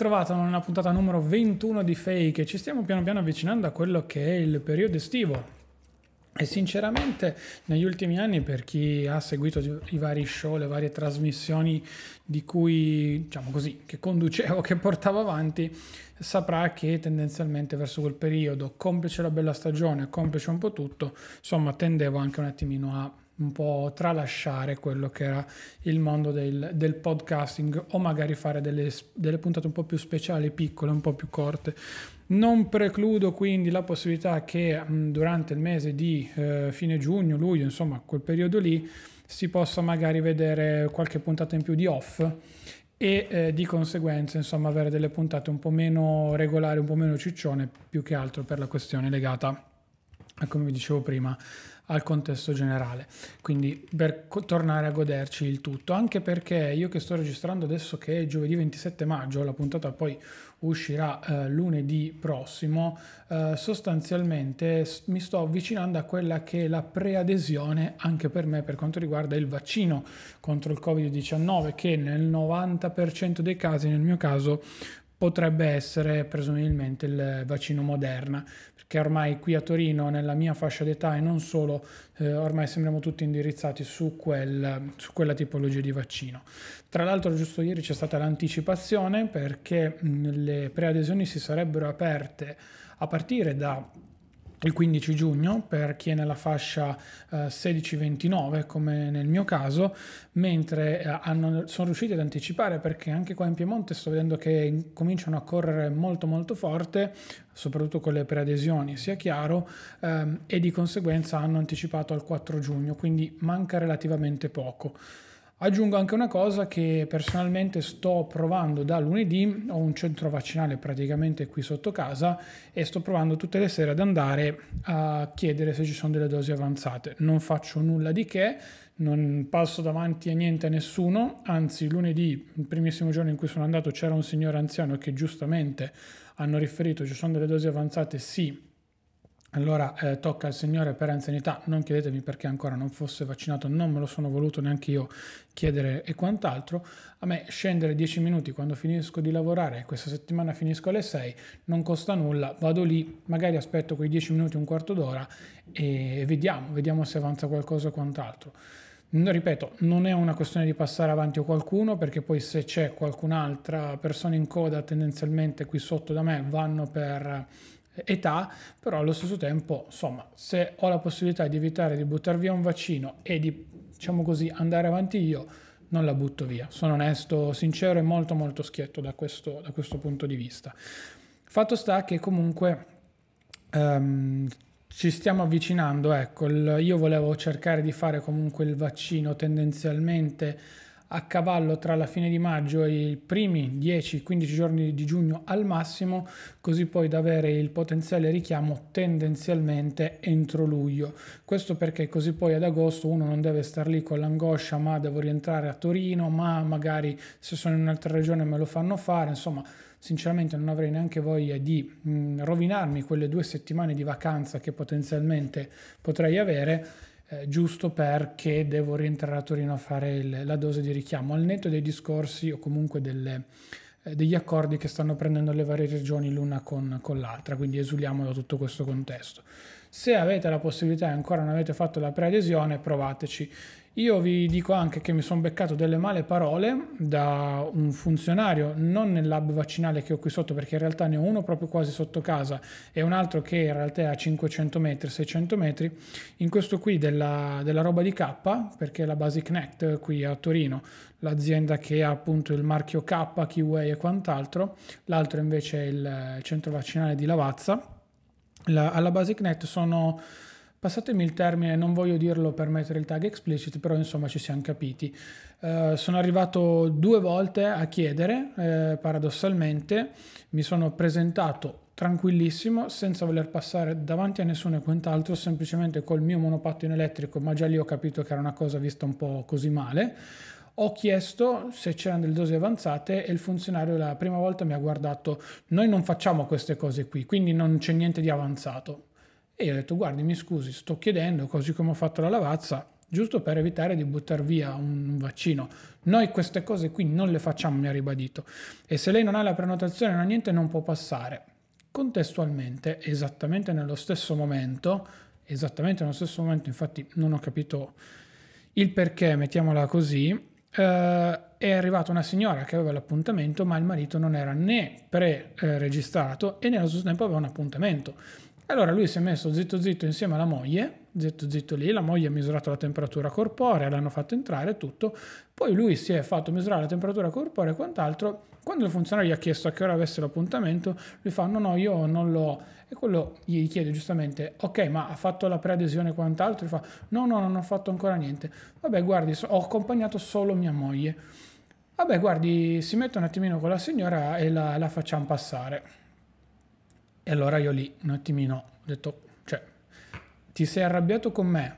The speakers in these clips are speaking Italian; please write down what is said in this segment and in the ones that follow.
Ritrovato nella puntata numero 21 di Fake. Ci stiamo piano piano avvicinando a quello che è il periodo estivo. E sinceramente negli ultimi anni per chi ha seguito i vari show, le varie trasmissioni di cui, diciamo così, che conducevo, che portavo avanti, saprà che tendenzialmente verso quel periodo, complice la bella stagione, complice un po' tutto, insomma tendevo anche un attimino a un po' tralasciare quello che era il mondo del, del podcasting o magari fare delle, delle, puntate un po' più speciali, piccole, un po' più corte. Non precludo quindi la possibilità che mh, durante il mese di eh, fine giugno, luglio, insomma quel periodo lì, si possa magari vedere qualche puntata in più di off e eh, di conseguenza insomma avere delle puntate un po' meno regolari, un po' meno ciccione, più che altro per la questione legata come vi dicevo prima, al contesto generale. Quindi per co- tornare a goderci il tutto, anche perché io che sto registrando adesso che è giovedì 27 maggio, la puntata poi uscirà eh, lunedì prossimo, eh, sostanzialmente mi sto avvicinando a quella che è la preadesione anche per me per quanto riguarda il vaccino contro il Covid-19 che nel 90% dei casi, nel mio caso, potrebbe essere presumibilmente il vaccino Moderna, perché ormai qui a Torino, nella mia fascia d'età e non solo, eh, ormai sembriamo tutti indirizzati su, quel, su, quella tipologia di vaccino. Tra l'altro giusto ieri c'è stata l'anticipazione perché mh, le preadesioni si sarebbero aperte a partire da il 15 giugno per chi è nella fascia eh, 16-29 come nel mio caso, mentre eh, hanno, sono riusciti ad anticipare perché anche qua in Piemonte sto vedendo che cominciano a correre molto molto forte, soprattutto con le preadesioni, sia chiaro, ehm, e di conseguenza hanno anticipato al 4 giugno, quindi manca relativamente poco. Aggiungo anche una cosa che personalmente sto provando da lunedì, ho un centro vaccinale praticamente qui sotto casa e sto provando tutte le sere ad andare a chiedere se ci sono delle dosi avanzate. Non faccio nulla di che, non passo davanti a niente a nessuno, anzi lunedì, il primissimo giorno in cui sono andato, c'era un signore anziano che giustamente hanno riferito ci sono delle dosi avanzate, sì, allora eh, tocca al Signore per anzianità, non chiedetemi perché ancora non fosse vaccinato, non me lo sono voluto neanche io chiedere e quant'altro. A me scendere 10 minuti quando finisco di lavorare, questa settimana finisco alle 6, non costa nulla, vado lì, magari aspetto quei 10 minuti, un quarto d'ora e vediamo, vediamo se avanza qualcosa o quant'altro. Ripeto, non è una questione di passare avanti a qualcuno perché poi se c'è qualcun'altra persona in coda tendenzialmente qui sotto da me vanno per età, però allo stesso tempo, insomma, se ho la possibilità di evitare di buttare via un vaccino e di, diciamo così, andare avanti io, non la butto via. Sono onesto, sincero e molto molto schietto da questo, da questo punto di vista. Fatto sta che comunque um, ci stiamo avvicinando, ecco, il, io volevo cercare di fare comunque il vaccino tendenzialmente a cavallo tra la fine di maggio e i primi 10-15 giorni di giugno al massimo, così poi da avere il potenziale richiamo tendenzialmente entro luglio. Questo perché così poi ad agosto uno non deve star lì con l'angoscia, ma devo rientrare a Torino, ma magari se sono in un'altra regione me lo fanno fare, insomma sinceramente non avrei neanche voglia di mh, rovinarmi quelle due settimane di vacanza che potenzialmente potrei avere eh, giusto perché devo rientrare a Torino a fare il, la dose di richiamo, al netto dei discorsi o comunque delle, eh, degli accordi che stanno prendendo le varie regioni l'una con, con l'altra, quindi esuliamo da tutto questo contesto. Se avete la possibilità e ancora non avete fatto la preadesione, provateci. Io vi dico anche che mi sono beccato delle male parole da un funzionario, non nel lab vaccinale che ho qui sotto, perché in realtà ne ho uno proprio quasi sotto casa e un altro che in realtà è a 500 metri, 600 metri. In questo qui della, della roba di K, perché la Basic Net qui a Torino, l'azienda che ha appunto il marchio K, Keyway e quant'altro, l'altro invece è il centro vaccinale di Lavazza. La, alla Basic Net sono Passatemi il termine, non voglio dirlo per mettere il tag explicit, però insomma ci siamo capiti. Uh, sono arrivato due volte a chiedere, eh, paradossalmente, mi sono presentato tranquillissimo, senza voler passare davanti a nessuno e quant'altro, semplicemente col mio monopattino elettrico, ma già lì ho capito che era una cosa vista un po' così male. Ho chiesto se c'erano delle dosi avanzate e il funzionario la prima volta mi ha guardato, noi non facciamo queste cose qui, quindi non c'è niente di avanzato. E io ho detto, guardi, mi scusi, sto chiedendo, così come ho fatto la lavazza, giusto per evitare di buttare via un vaccino. Noi queste cose qui non le facciamo, mi ha ribadito. E se lei non ha la prenotazione, non ha niente, non può passare. Contestualmente, esattamente nello stesso momento, esattamente nello stesso momento, infatti non ho capito il perché, mettiamola così, Uh, è arrivata una signora che aveva l'appuntamento, ma il marito non era né pre-registrato e nello stesso tempo aveva un appuntamento. Allora lui si è messo zitto zitto insieme alla moglie, zitto zitto lì, la moglie ha misurato la temperatura corporea, l'hanno fatto entrare tutto, poi lui si è fatto misurare la temperatura corporea e quant'altro, quando il funzionario gli ha chiesto a che ora avesse l'appuntamento, lui fa no no io non l'ho, e quello gli chiede giustamente ok ma ha fatto la preadesione e quant'altro, gli fa no no non ho fatto ancora niente, vabbè guardi ho accompagnato solo mia moglie, vabbè guardi si mette un attimino con la signora e la, la facciamo passare. E allora io lì un attimino ho detto, cioè, ti sei arrabbiato con me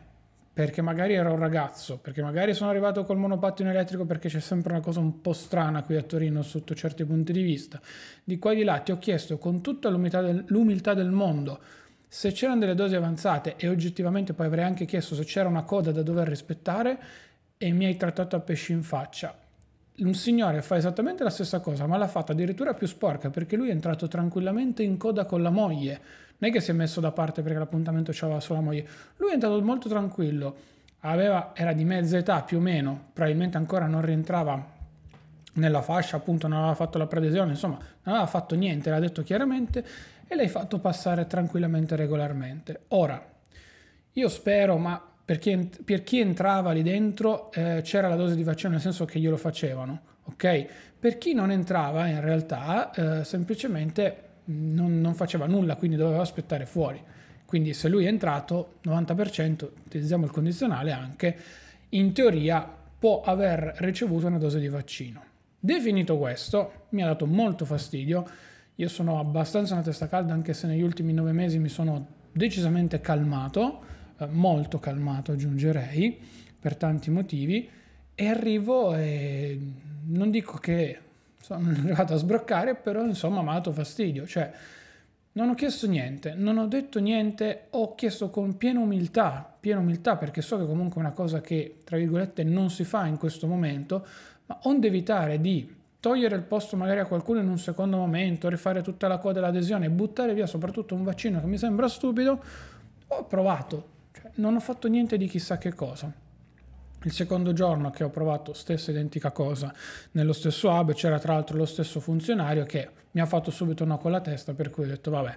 perché magari ero un ragazzo, perché magari sono arrivato col monopattino elettrico perché c'è sempre una cosa un po' strana qui a Torino sotto certi punti di vista. Di qua e di là ti ho chiesto con tutta del, l'umiltà del mondo se c'erano delle dosi avanzate e oggettivamente poi avrei anche chiesto se c'era una coda da dover rispettare e mi hai trattato a pesci in faccia un signore fa esattamente la stessa cosa, ma l'ha fatta addirittura più sporca perché lui è entrato tranquillamente in coda con la moglie. Non è che si è messo da parte perché l'appuntamento c'aveva solo la moglie. Lui è entrato molto tranquillo. Aveva, era di mezza età più o meno, probabilmente ancora non rientrava nella fascia, appunto non aveva fatto la preadesione, insomma non aveva fatto niente, l'ha detto chiaramente e l'hai fatto passare tranquillamente regolarmente. Ora, io spero, ma per chi, per chi entrava lì dentro eh, c'era la dose di vaccino, nel senso che glielo facevano, ok? Per chi non entrava in realtà eh, semplicemente non, non, faceva nulla, quindi doveva aspettare fuori. Quindi se lui è entrato, 90%, utilizziamo il condizionale anche, in teoria può aver ricevuto una dose di vaccino. Definito questo, mi ha dato molto fastidio, io sono abbastanza una testa calda anche se negli ultimi nove mesi mi sono decisamente calmato, molto calmato aggiungerei, per tanti motivi, e arrivo e non dico che sono arrivato a sbroccare, però insomma mi ha dato fastidio, cioè non ho chiesto niente, non ho detto niente, ho chiesto con piena umiltà, piena umiltà perché so che comunque è una cosa che, tra virgolette, non si fa in questo momento, ma onde evitare di togliere il posto magari a qualcuno in un secondo momento, rifare tutta la coda dell'adesione e buttare via soprattutto un vaccino che mi sembra stupido, ho provato, non ho fatto niente di chissà che cosa. Il secondo giorno che ho provato stessa identica cosa nello stesso hub c'era tra l'altro lo stesso funzionario che mi ha fatto subito no con la testa per cui ho detto vabbè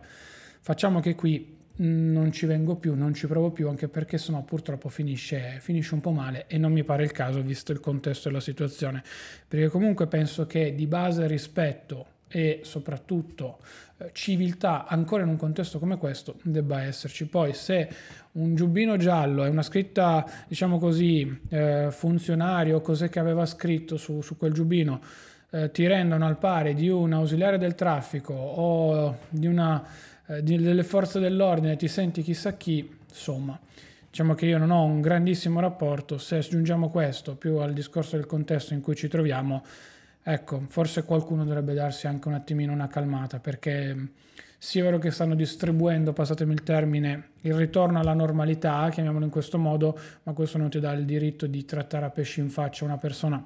facciamo che qui non ci vengo più, non ci provo più anche perché sennò purtroppo finisce, finisce un po' male e non mi pare il caso visto il contesto e la situazione perché comunque penso che di base rispetto e soprattutto eh, civiltà ancora in un contesto come questo debba esserci. Poi se un giubbino giallo è una scritta, diciamo così, eh, funzionario, cos'è che aveva scritto su, su quel giubbino, eh, ti rendono al pari di un ausiliare del traffico o di una, eh, di, delle forze dell'ordine, ti senti chissà chi, insomma. Diciamo che io non ho un grandissimo rapporto, se aggiungiamo questo più al discorso del contesto in cui ci troviamo, Ecco, forse qualcuno dovrebbe darsi anche un attimino una calmata perché sì è vero che stanno distribuendo, passatemi il termine, il ritorno alla normalità, chiamiamolo in questo modo, ma questo non ti dà il diritto di trattare a pesci in faccia una persona,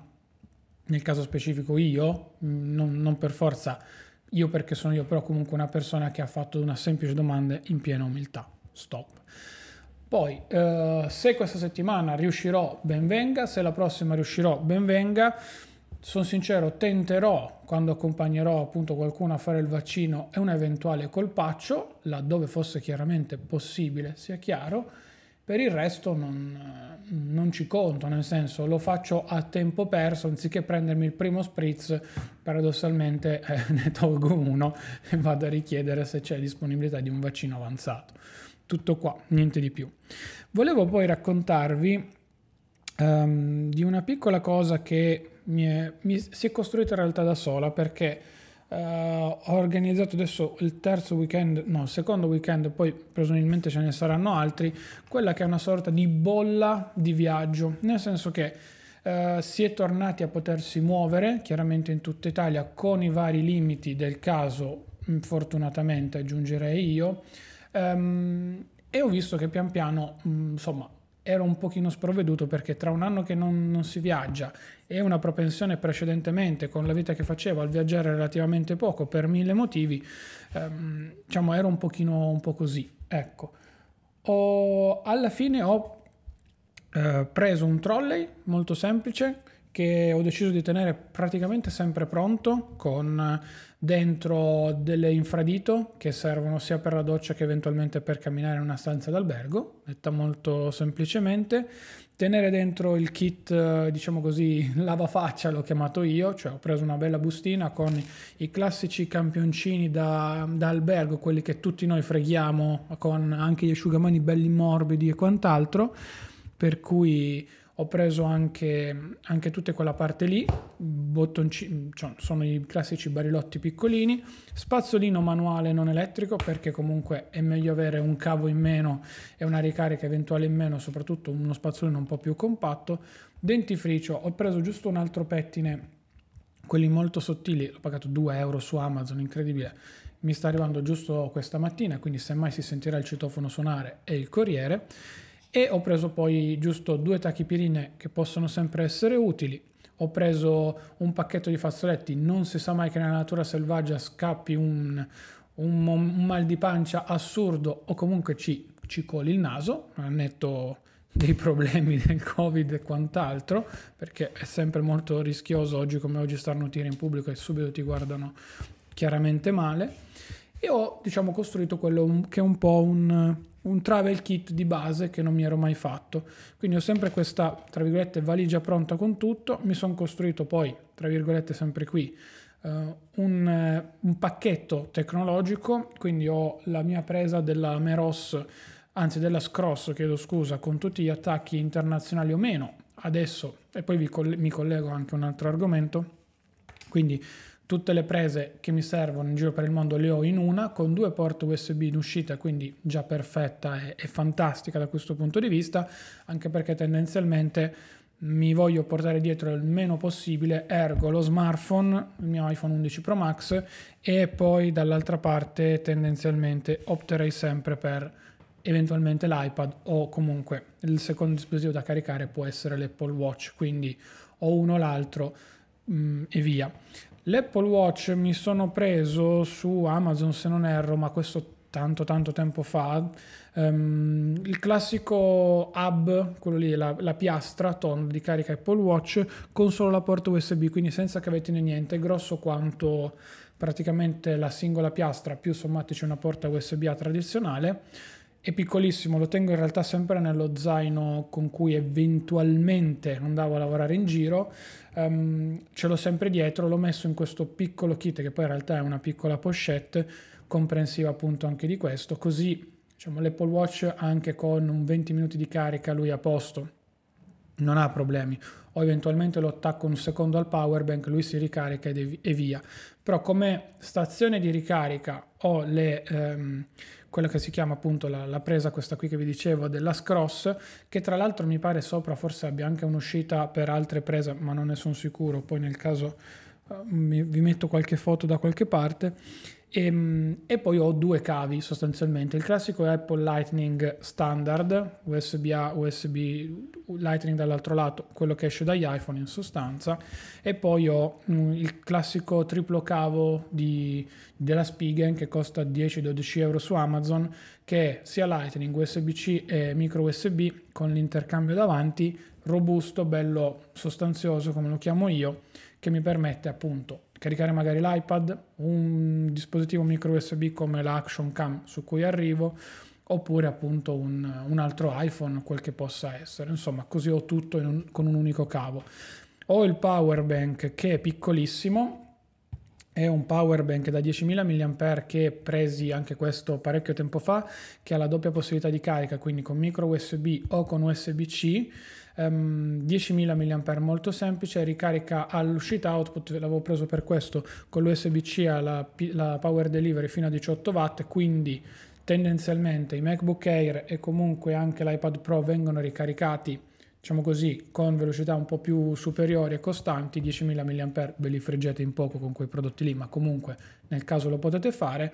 nel caso specifico io, mm, non, non per forza io perché sono io, però comunque una persona che ha fatto una semplice domanda in piena umiltà. Stop. Poi, eh, se questa settimana riuscirò, ben venga, se la prossima riuscirò, ben venga sono sincero, tenterò quando accompagnerò appunto qualcuno a fare il vaccino e un eventuale colpaccio, laddove fosse chiaramente possibile, sia chiaro. Per il resto non, non, ci conto, nel senso lo faccio a tempo perso, anziché prendermi il primo spritz, paradossalmente eh, ne tolgo uno e vado a richiedere se c'è disponibilità di un vaccino avanzato. Tutto qua, niente di più. Volevo poi raccontarvi um, di una piccola cosa che mi, è, mi, si è costruita in realtà da sola perché uh, ho organizzato adesso il terzo weekend, no, il secondo weekend, poi presumibilmente ce ne saranno altri, quella che è una sorta di bolla di viaggio, nel senso che uh, si è tornati a potersi muovere, chiaramente in tutta Italia, con i vari limiti del caso, fortunatamente aggiungerei io, um, e ho visto che pian piano, um, insomma, ero un pochino sprovveduto perché tra un anno che non, non, si viaggia e una propensione precedentemente con la vita che facevo al viaggiare relativamente poco per mille motivi, ehm, diciamo ero un pochino un po' così. Ecco, ho, alla fine ho eh, preso un trolley molto semplice che ho deciso di tenere praticamente sempre pronto con dentro delle infradito che servono sia per la doccia che eventualmente per camminare in una stanza d'albergo, detta molto semplicemente. Tenere dentro il kit, diciamo così, lavafaccia l'ho chiamato io, cioè ho preso una bella bustina con i classici campioncini da, da albergo, quelli che tutti noi freghiamo, con anche gli asciugamani belli morbidi e quant'altro, per cui ho preso anche, anche tutta quella parte lì, bottonci, cioè sono i classici barilotti piccolini, spazzolino manuale non elettrico perché comunque è meglio avere un cavo in meno e una ricarica eventuale in meno, soprattutto uno spazzolino un po' più compatto, dentifricio, ho preso giusto un altro pettine, quelli molto sottili, l'ho pagato 2 euro su Amazon, incredibile, mi sta arrivando giusto questa mattina, quindi semmai si sentirà il citofono suonare e il corriere e ho preso poi giusto due tachipirine che possono sempre essere utili. Ho preso un pacchetto di fazzoletti, non si sa mai che nella natura selvaggia scappi un, un, un mal di pancia assurdo o comunque ci, ci coli il naso, netto dei problemi del covid e quant'altro, perché è sempre molto rischioso oggi come oggi starnutire in pubblico e subito ti guardano chiaramente male. E ho diciamo costruito quello che è un po' un un travel kit di base che non mi ero mai fatto. Quindi ho sempre questa, tra virgolette, valigia pronta con tutto. Mi sono costruito poi, tra virgolette, sempre qui, uh, un, uh, un, pacchetto tecnologico. Quindi ho la mia presa della Meros, anzi della Scross, chiedo scusa, con tutti gli attacchi internazionali o meno. Adesso, e poi coll- mi collego anche a un altro argomento. Quindi Tutte le prese che mi servono in giro per il mondo le ho in una, con due porte USB in uscita, quindi già perfetta e, e fantastica da questo punto di vista, anche perché tendenzialmente mi voglio portare dietro il meno possibile, ergo lo smartphone, il mio iPhone 11 Pro Max, e poi dall'altra parte tendenzialmente opterei sempre per eventualmente l'iPad o comunque il secondo dispositivo da caricare può essere l'Apple Watch, quindi o uno o l'altro mh, mm, e via. L'Apple Watch mi sono preso su Amazon se non erro, ma questo tanto tanto tempo fa, um, il classico hub, quello lì, la, la piastra tonda di carica Apple Watch con solo la porta USB, quindi senza cavetti né niente, grosso quanto praticamente la singola piastra, più sommati c'è una porta USB A tradizionale è piccolissimo, lo tengo in realtà sempre nello zaino con cui eventualmente andavo a lavorare in giro, um, ce l'ho sempre dietro, l'ho messo in questo piccolo kit che poi in realtà è una piccola pochette comprensiva appunto anche di questo, così diciamo, l'Apple Watch anche con un 20 minuti di carica lui a posto non ha problemi. O eventualmente lo attacco un secondo al power bank lui si ricarica e via. Però come stazione di ricarica ho le ehm, quella che si chiama appunto la, la, presa, questa qui che vi dicevo, della Scross, che tra l'altro mi pare sopra forse abbia anche un'uscita per altre prese, ma non ne sono sicuro, poi nel caso mi, vi metto qualche foto da qualche parte e, ehm, e, poi ho due cavi sostanzialmente. Il classico Apple Lightning standard, USB-A, USB Lightning dall'altro lato, quello che esce dagli iPhone in sostanza, e poi ho mh, mm, il classico triplo cavo di, della Spigen che costa 10-12 euro su Amazon, che è sia Lightning, USB-C e micro USB con l'intercambio davanti, robusto, bello sostanzioso come lo chiamo io, che mi permette appunto caricare magari l'iPad, un dispositivo micro USB come l'Action Cam su cui arrivo, oppure appunto un, un, altro iPhone, quel che possa essere. Insomma, così ho tutto un, con un unico cavo. Ho il power bank che è piccolissimo, è un power bank da 10.000 mAh che presi anche questo parecchio tempo fa, che ha la doppia possibilità di carica, quindi con micro USB o con USB-C um, 10.000 mAh molto semplice, ricarica all'uscita output, l'avevo preso per questo, con l'USB-C alla la power delivery fino a 18 watt, quindi tendenzialmente i MacBook Air e comunque anche l'iPad Pro vengono ricaricati diciamo così, con velocità un po' più superiori e costanti, 10.000 mAh ve li friggete in poco con quei prodotti lì, ma comunque nel caso lo potete fare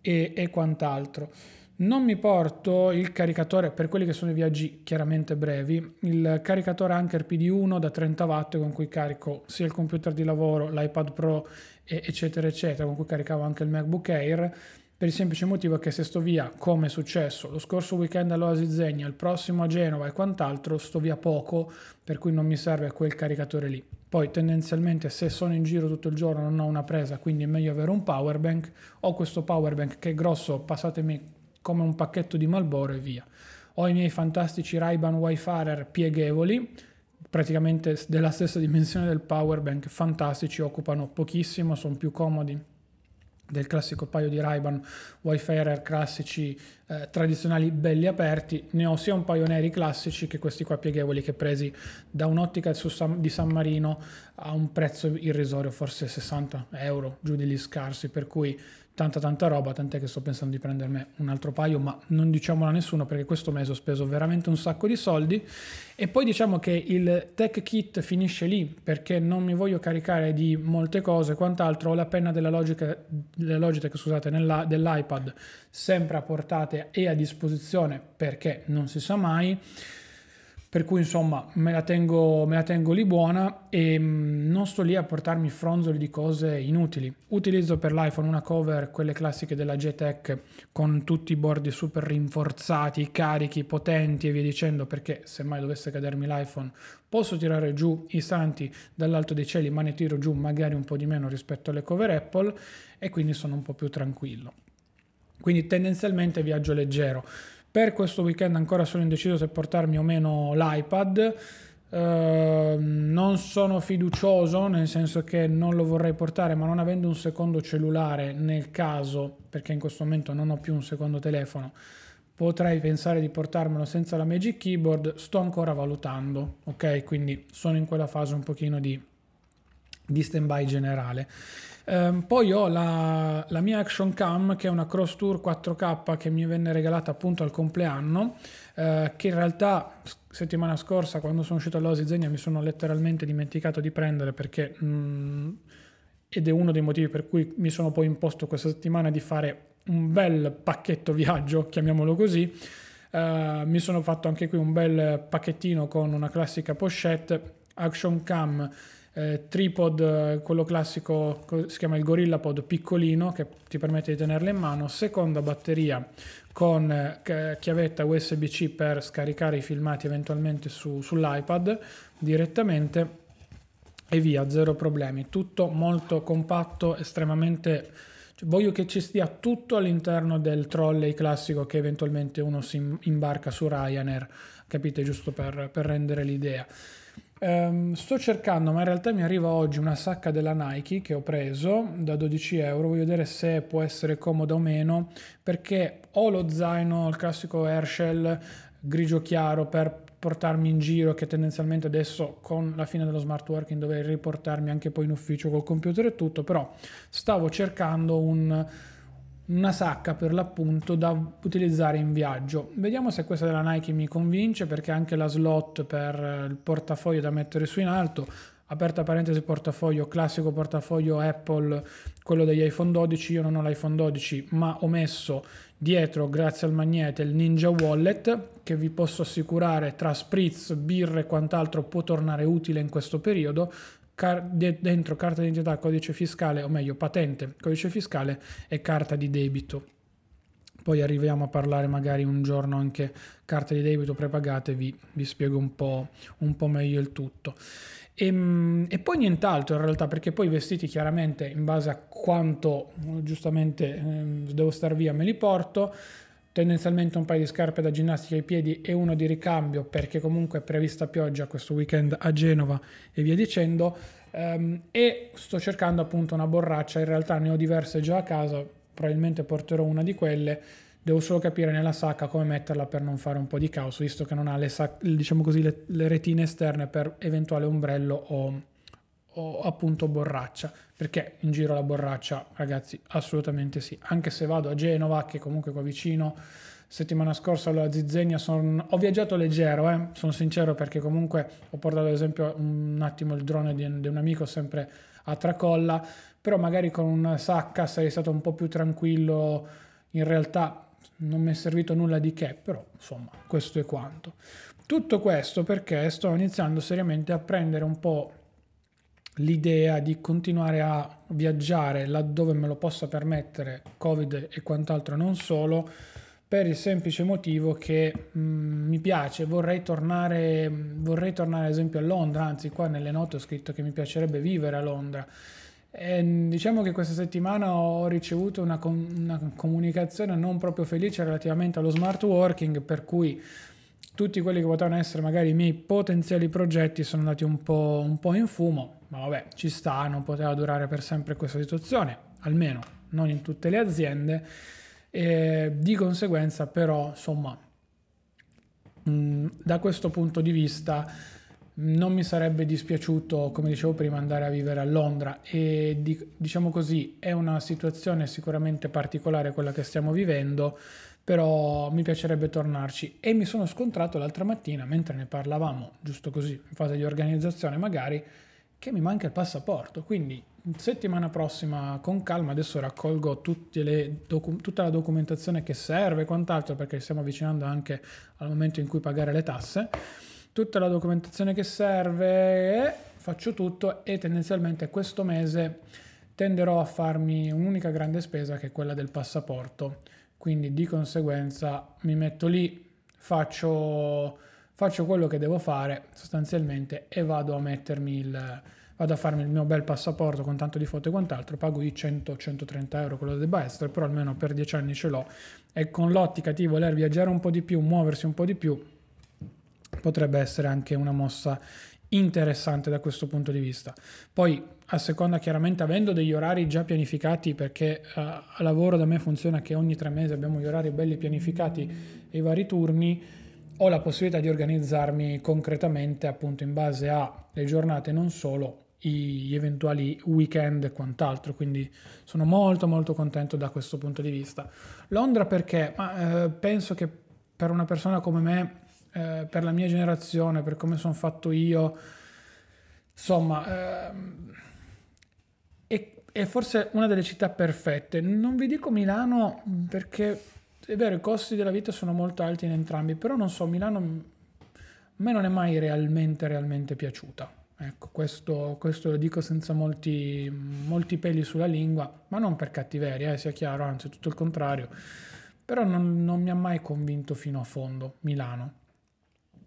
e, e quant'altro. Non mi porto il caricatore per quelli che sono i viaggi chiaramente brevi, il caricatore Anker PD1 da 30 watt con cui carico sia il computer di lavoro, l'iPad Pro eccetera eccetera, con cui caricavo anche il MacBook Air per il semplice motivo che se sto via, come è successo lo scorso weekend all'Oasi Zegna, il prossimo a Genova e quant'altro, sto via poco, per cui non mi serve quel caricatore lì. Poi tendenzialmente se sono in giro tutto il giorno non ho una presa, quindi è meglio avere un power bank. Ho questo power bank che è grosso, passatemi come un pacchetto di Malboro e via. Ho i miei fantastici Ray-Ban Wi-Fi pieghevoli, praticamente della stessa dimensione del power bank, fantastici, occupano pochissimo, sono più comodi del classico paio di Ray-Ban Wayfarer classici eh, tradizionali belli aperti ne ho sia un paio neri classici che questi qua pieghevoli che presi da un'ottica San, di San Marino a un prezzo irrisorio forse 60 euro giù degli scarsi per cui tanta tanta roba, tant'è che sto pensando di prendermi un altro paio, ma non diciamolo a nessuno perché questo mese ho speso veramente un sacco di soldi. E poi diciamo che il tech kit finisce lì perché non mi voglio caricare di molte cose, quant'altro ho la penna della Logitech, della Logitech scusate, nella, dell'iPad sempre a portata e a disposizione perché non si sa mai per cui insomma me la tengo, me la tengo lì buona e mm, non sto lì a portarmi fronzoli di cose inutili. Utilizzo per l'iPhone una cover, quelle classiche della JTEC con tutti i bordi super rinforzati, carichi, potenti e via dicendo perché se mai dovesse cadermi l'iPhone posso tirare giù i santi dall'alto dei cieli ma ne tiro giù magari un po' di meno rispetto alle cover Apple e quindi sono un po' più tranquillo. Quindi tendenzialmente viaggio leggero. Per questo weekend ancora sono indeciso se portarmi o meno l'iPad. Uh, non sono fiducioso nel senso che non lo vorrei portare ma non avendo un secondo cellulare nel caso perché in questo momento non ho più un secondo telefono potrei pensare di portarmelo senza la Magic Keyboard sto ancora valutando ok quindi sono in quella fase un pochino di, di stand by generale Um, poi ho la, la, mia Action Cam che è una Cross Tour 4K che mi venne regalata appunto al compleanno, uh, che in realtà settimana scorsa quando sono uscito all'Osi Zegna mi sono letteralmente dimenticato di prendere perché... Mm, ed è uno dei motivi per cui mi sono poi imposto questa settimana di fare un bel pacchetto viaggio, chiamiamolo così. Uh, mi sono fatto anche qui un bel pacchettino con una classica pochette, Action Cam eh, tripod, eh, quello classico, si chiama il Gorilla Pod piccolino che ti permette di tenerla in mano, seconda batteria con eh, chiavetta USB-C per scaricare i filmati eventualmente su, sull'iPad direttamente e via, zero problemi, tutto molto compatto, estremamente... Cioè, voglio che ci stia tutto all'interno del trolley classico che eventualmente uno si imbarca su Ryanair, capite, giusto per, per rendere l'idea. Um, sto cercando, ma in realtà mi arriva oggi una sacca della Nike che ho preso da 12 euro. Voglio vedere se può essere comoda o meno, perché ho lo zaino, il classico Herschel grigio chiaro per portarmi in giro, che tendenzialmente adesso con la fine dello smart working dovrei riportarmi anche poi in ufficio col computer e tutto, però stavo cercando un una sacca per l'appunto da utilizzare in viaggio. Vediamo se questa della Nike mi convince perché anche la slot per il portafoglio da mettere su in alto, aperta parentesi portafoglio, classico portafoglio Apple, quello degli iPhone 12, io non ho l'iPhone 12 ma ho messo dietro grazie al magnete il Ninja Wallet che vi posso assicurare tra spritz, birre e quant'altro può tornare utile in questo periodo car- dentro carta d'identità, codice fiscale, o meglio patente, codice fiscale e carta di debito. Poi arriviamo a parlare magari un giorno anche carte di debito prepagate, vi, vi spiego un po', un po' meglio il tutto. E, ehm, e, poi nient'altro in realtà, perché poi i vestiti chiaramente in base a quanto giustamente eh, devo star via me li porto tendenzialmente un paio di scarpe da ginnastica ai piedi e uno di ricambio perché comunque è prevista pioggia questo weekend a Genova e via dicendo. Um, e sto cercando appunto una borraccia in realtà ne ho diverse già a casa probabilmente porterò una di quelle. Devo solo capire nella sacca come metterla per non fare un po' di caos visto che non ha le, sac- diciamo così, le, le retine esterne per eventuale ombrello o o appunto borraccia, perché in giro la borraccia, ragazzi, assolutamente sì. Anche se vado a Genova, che comunque qua vicino, settimana scorsa alla Zizzegna son... ho viaggiato leggero, eh? sono sincero, perché comunque ho portato ad esempio un attimo il drone di, di un amico sempre a tracolla, però magari con una sacca sei stato un po' più tranquillo, in realtà non mi è servito nulla di che, però insomma questo è quanto. Tutto questo perché sto iniziando seriamente a prendere un po' l'idea di continuare a viaggiare laddove me lo possa permettere, Covid e quant'altro non solo, per il semplice motivo che mh, mm, mi piace, vorrei tornare, vorrei tornare ad esempio a Londra, anzi qua nelle note ho scritto che mi piacerebbe vivere a Londra. E, diciamo che questa settimana ho ricevuto una, com- una comunicazione non proprio felice relativamente allo smart working, per cui tutti quelli che potevano essere magari i miei potenziali progetti sono andati un po', un po' in fumo, ma vabbè, ci sta, non poteva durare per sempre questa situazione, almeno non in tutte le aziende. E di conseguenza però insomma mh, da questo punto di vista non mi sarebbe dispiaciuto come dicevo prima andare a vivere a Londra. E di, diciamo così è una situazione sicuramente particolare quella che stiamo vivendo però mi piacerebbe tornarci. E mi sono scontrato l'altra mattina mentre ne parlavamo giusto così in fase di organizzazione magari che mi manca il passaporto. Quindi settimana prossima con calma, adesso raccolgo docu- tutta la documentazione che serve e quant'altro perché stiamo avvicinando anche al momento in cui pagare le tasse, tutta la documentazione che serve, faccio tutto e tendenzialmente questo mese tenderò a farmi un'unica grande spesa che è quella del passaporto, quindi di conseguenza mi metto lì, faccio, faccio quello che devo fare sostanzialmente e vado a mettermi il vado a farmi il mio bel passaporto con tanto di foto e quant'altro, pago i 100-130 euro quello che debba essere, però almeno per 10 anni ce l'ho e con l'ottica di voler viaggiare un po' di più, muoversi un po' di più, potrebbe essere anche una mossa interessante da questo punto di vista. Poi a seconda chiaramente avendo degli orari già pianificati perché uh, a lavoro da me funziona che ogni tre mesi abbiamo gli orari belli pianificati e i vari turni ho la possibilità di organizzarmi concretamente appunto in base alle giornate non solo gli eventuali weekend e quant'altro, quindi sono molto molto contento da questo punto di vista. Londra perché? Ma, eh, penso che per una persona come me, eh, per la mia generazione, per come sono fatto io, insomma, eh, è, è forse una delle città perfette. Non vi dico Milano perché è vero, i costi della vita sono molto alti in entrambi, però non so, Milano a me non è mai realmente, realmente piaciuta. Ecco, questo, questo, lo dico senza molti, molti, peli sulla lingua, ma non per cattiveria, eh, sia chiaro, anzi tutto il contrario. Però non, non, mi ha mai convinto fino a fondo Milano.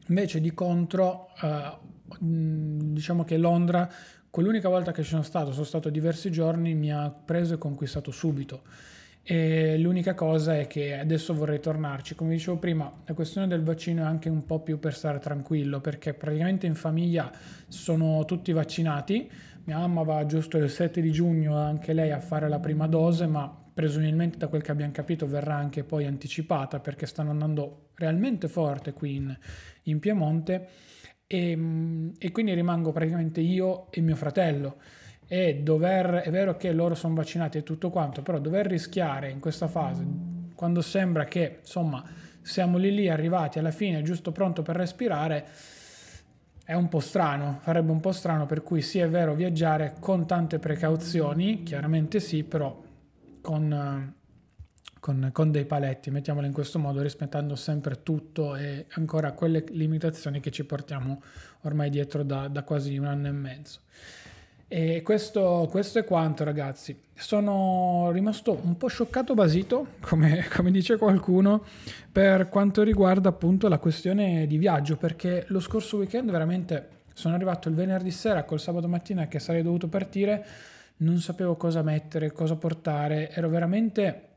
Invece di contro, eh, diciamo che Londra, quell'unica volta che ci sono stato, sono stato diversi giorni, mi ha preso e conquistato subito e l'unica cosa è che adesso vorrei tornarci. Come dicevo prima, la questione del vaccino è anche un po' più per stare tranquillo, perché praticamente in famiglia sono tutti vaccinati. Mia mamma va giusto il 7 di giugno anche lei a fare la prima dose, ma presumibilmente da quel che abbiamo capito verrà anche poi anticipata perché stanno andando realmente forte qui in, in Piemonte e, e quindi rimango praticamente io e mio fratello e dover, è vero che loro sono vaccinati e tutto quanto, però dover rischiare in questa fase, quando sembra che insomma siamo lì lì arrivati alla fine, giusto pronto per respirare, è un po' strano, farebbe un po' strano, per cui sì è vero viaggiare con tante precauzioni, chiaramente sì, però con, con, con dei paletti, mettiamolo in questo modo, rispettando sempre tutto e ancora quelle limitazioni che ci portiamo ormai dietro da, da quasi un anno e mezzo. E questo, questo, è quanto ragazzi. Sono rimasto un po' scioccato basito, come, come, dice qualcuno, per quanto riguarda appunto la questione di viaggio, perché lo scorso weekend veramente sono arrivato il venerdì sera col sabato mattina che sarei dovuto partire, non sapevo cosa mettere, cosa portare, ero veramente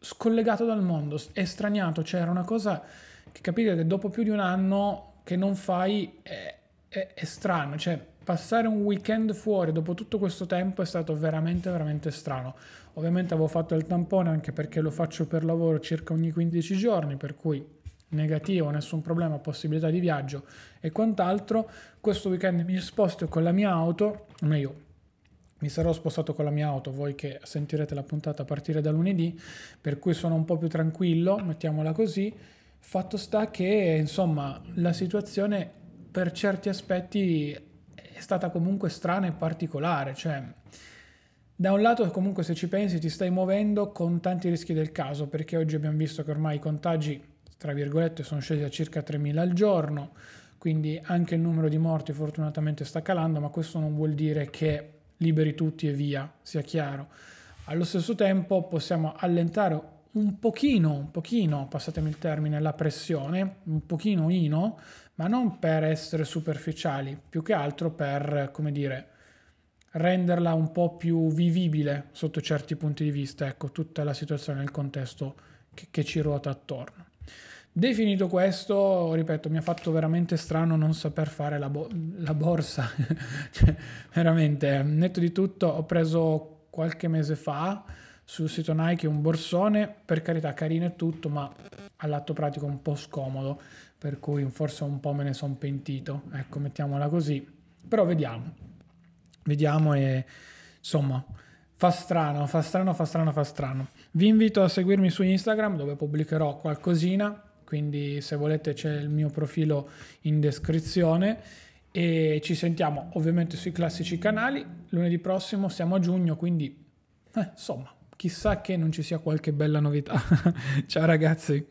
scollegato dal mondo, estraniato, cioè era una cosa che capite che dopo più di un anno che non fai è, è, è strano, cioè passare un weekend fuori dopo tutto questo tempo è stato veramente veramente strano. Ovviamente avevo fatto il tampone anche perché lo faccio per lavoro circa ogni 15 giorni, per cui negativo, nessun problema, possibilità di viaggio e quant'altro. Questo weekend mi sposto con la mia auto, meglio, mi sarò spostato con la mia auto, voi che sentirete la puntata a partire da lunedì, per cui sono un po' più tranquillo, mettiamola così. Fatto sta che, insomma, la situazione per certi aspetti è stata comunque strana e particolare, cioè Da un lato comunque se ci pensi ti stai muovendo con tanti rischi del caso perché oggi abbiamo visto che ormai i contagi tra virgolette sono scesi a circa 3.000 al giorno, quindi anche il numero di morti fortunatamente sta calando, ma questo non vuol dire che liberi tutti e via, sia chiaro. Allo stesso tempo possiamo allentare un pochino, un pochino, passatemi il termine, la pressione, un pochino ino, ma non per essere superficiali, più che altro per, come dire, renderla un po' più vivibile sotto certi punti di vista, ecco, tutta la situazione, il contesto che, che ci ruota attorno. Definito questo, ripeto, mi ha fatto veramente strano non saper fare la, bo- la borsa, cioè, veramente, netto di tutto, ho preso qualche mese fa sul sito Nike un borsone, per carità carino e tutto, ma all'atto pratico un po' scomodo, per cui forse un po' me ne sono pentito, ecco, mettiamola così, però vediamo, vediamo e insomma... Fa strano, fa strano, fa strano, fa strano. Vi invito a seguirmi su Instagram dove pubblicherò qualcosina quindi se volete c'è il mio profilo in descrizione e ci sentiamo ovviamente sui classici canali. Lunedì prossimo siamo a giugno, quindi eh, insomma, chissà che non ci sia qualche bella novità. Ciao ragazzi.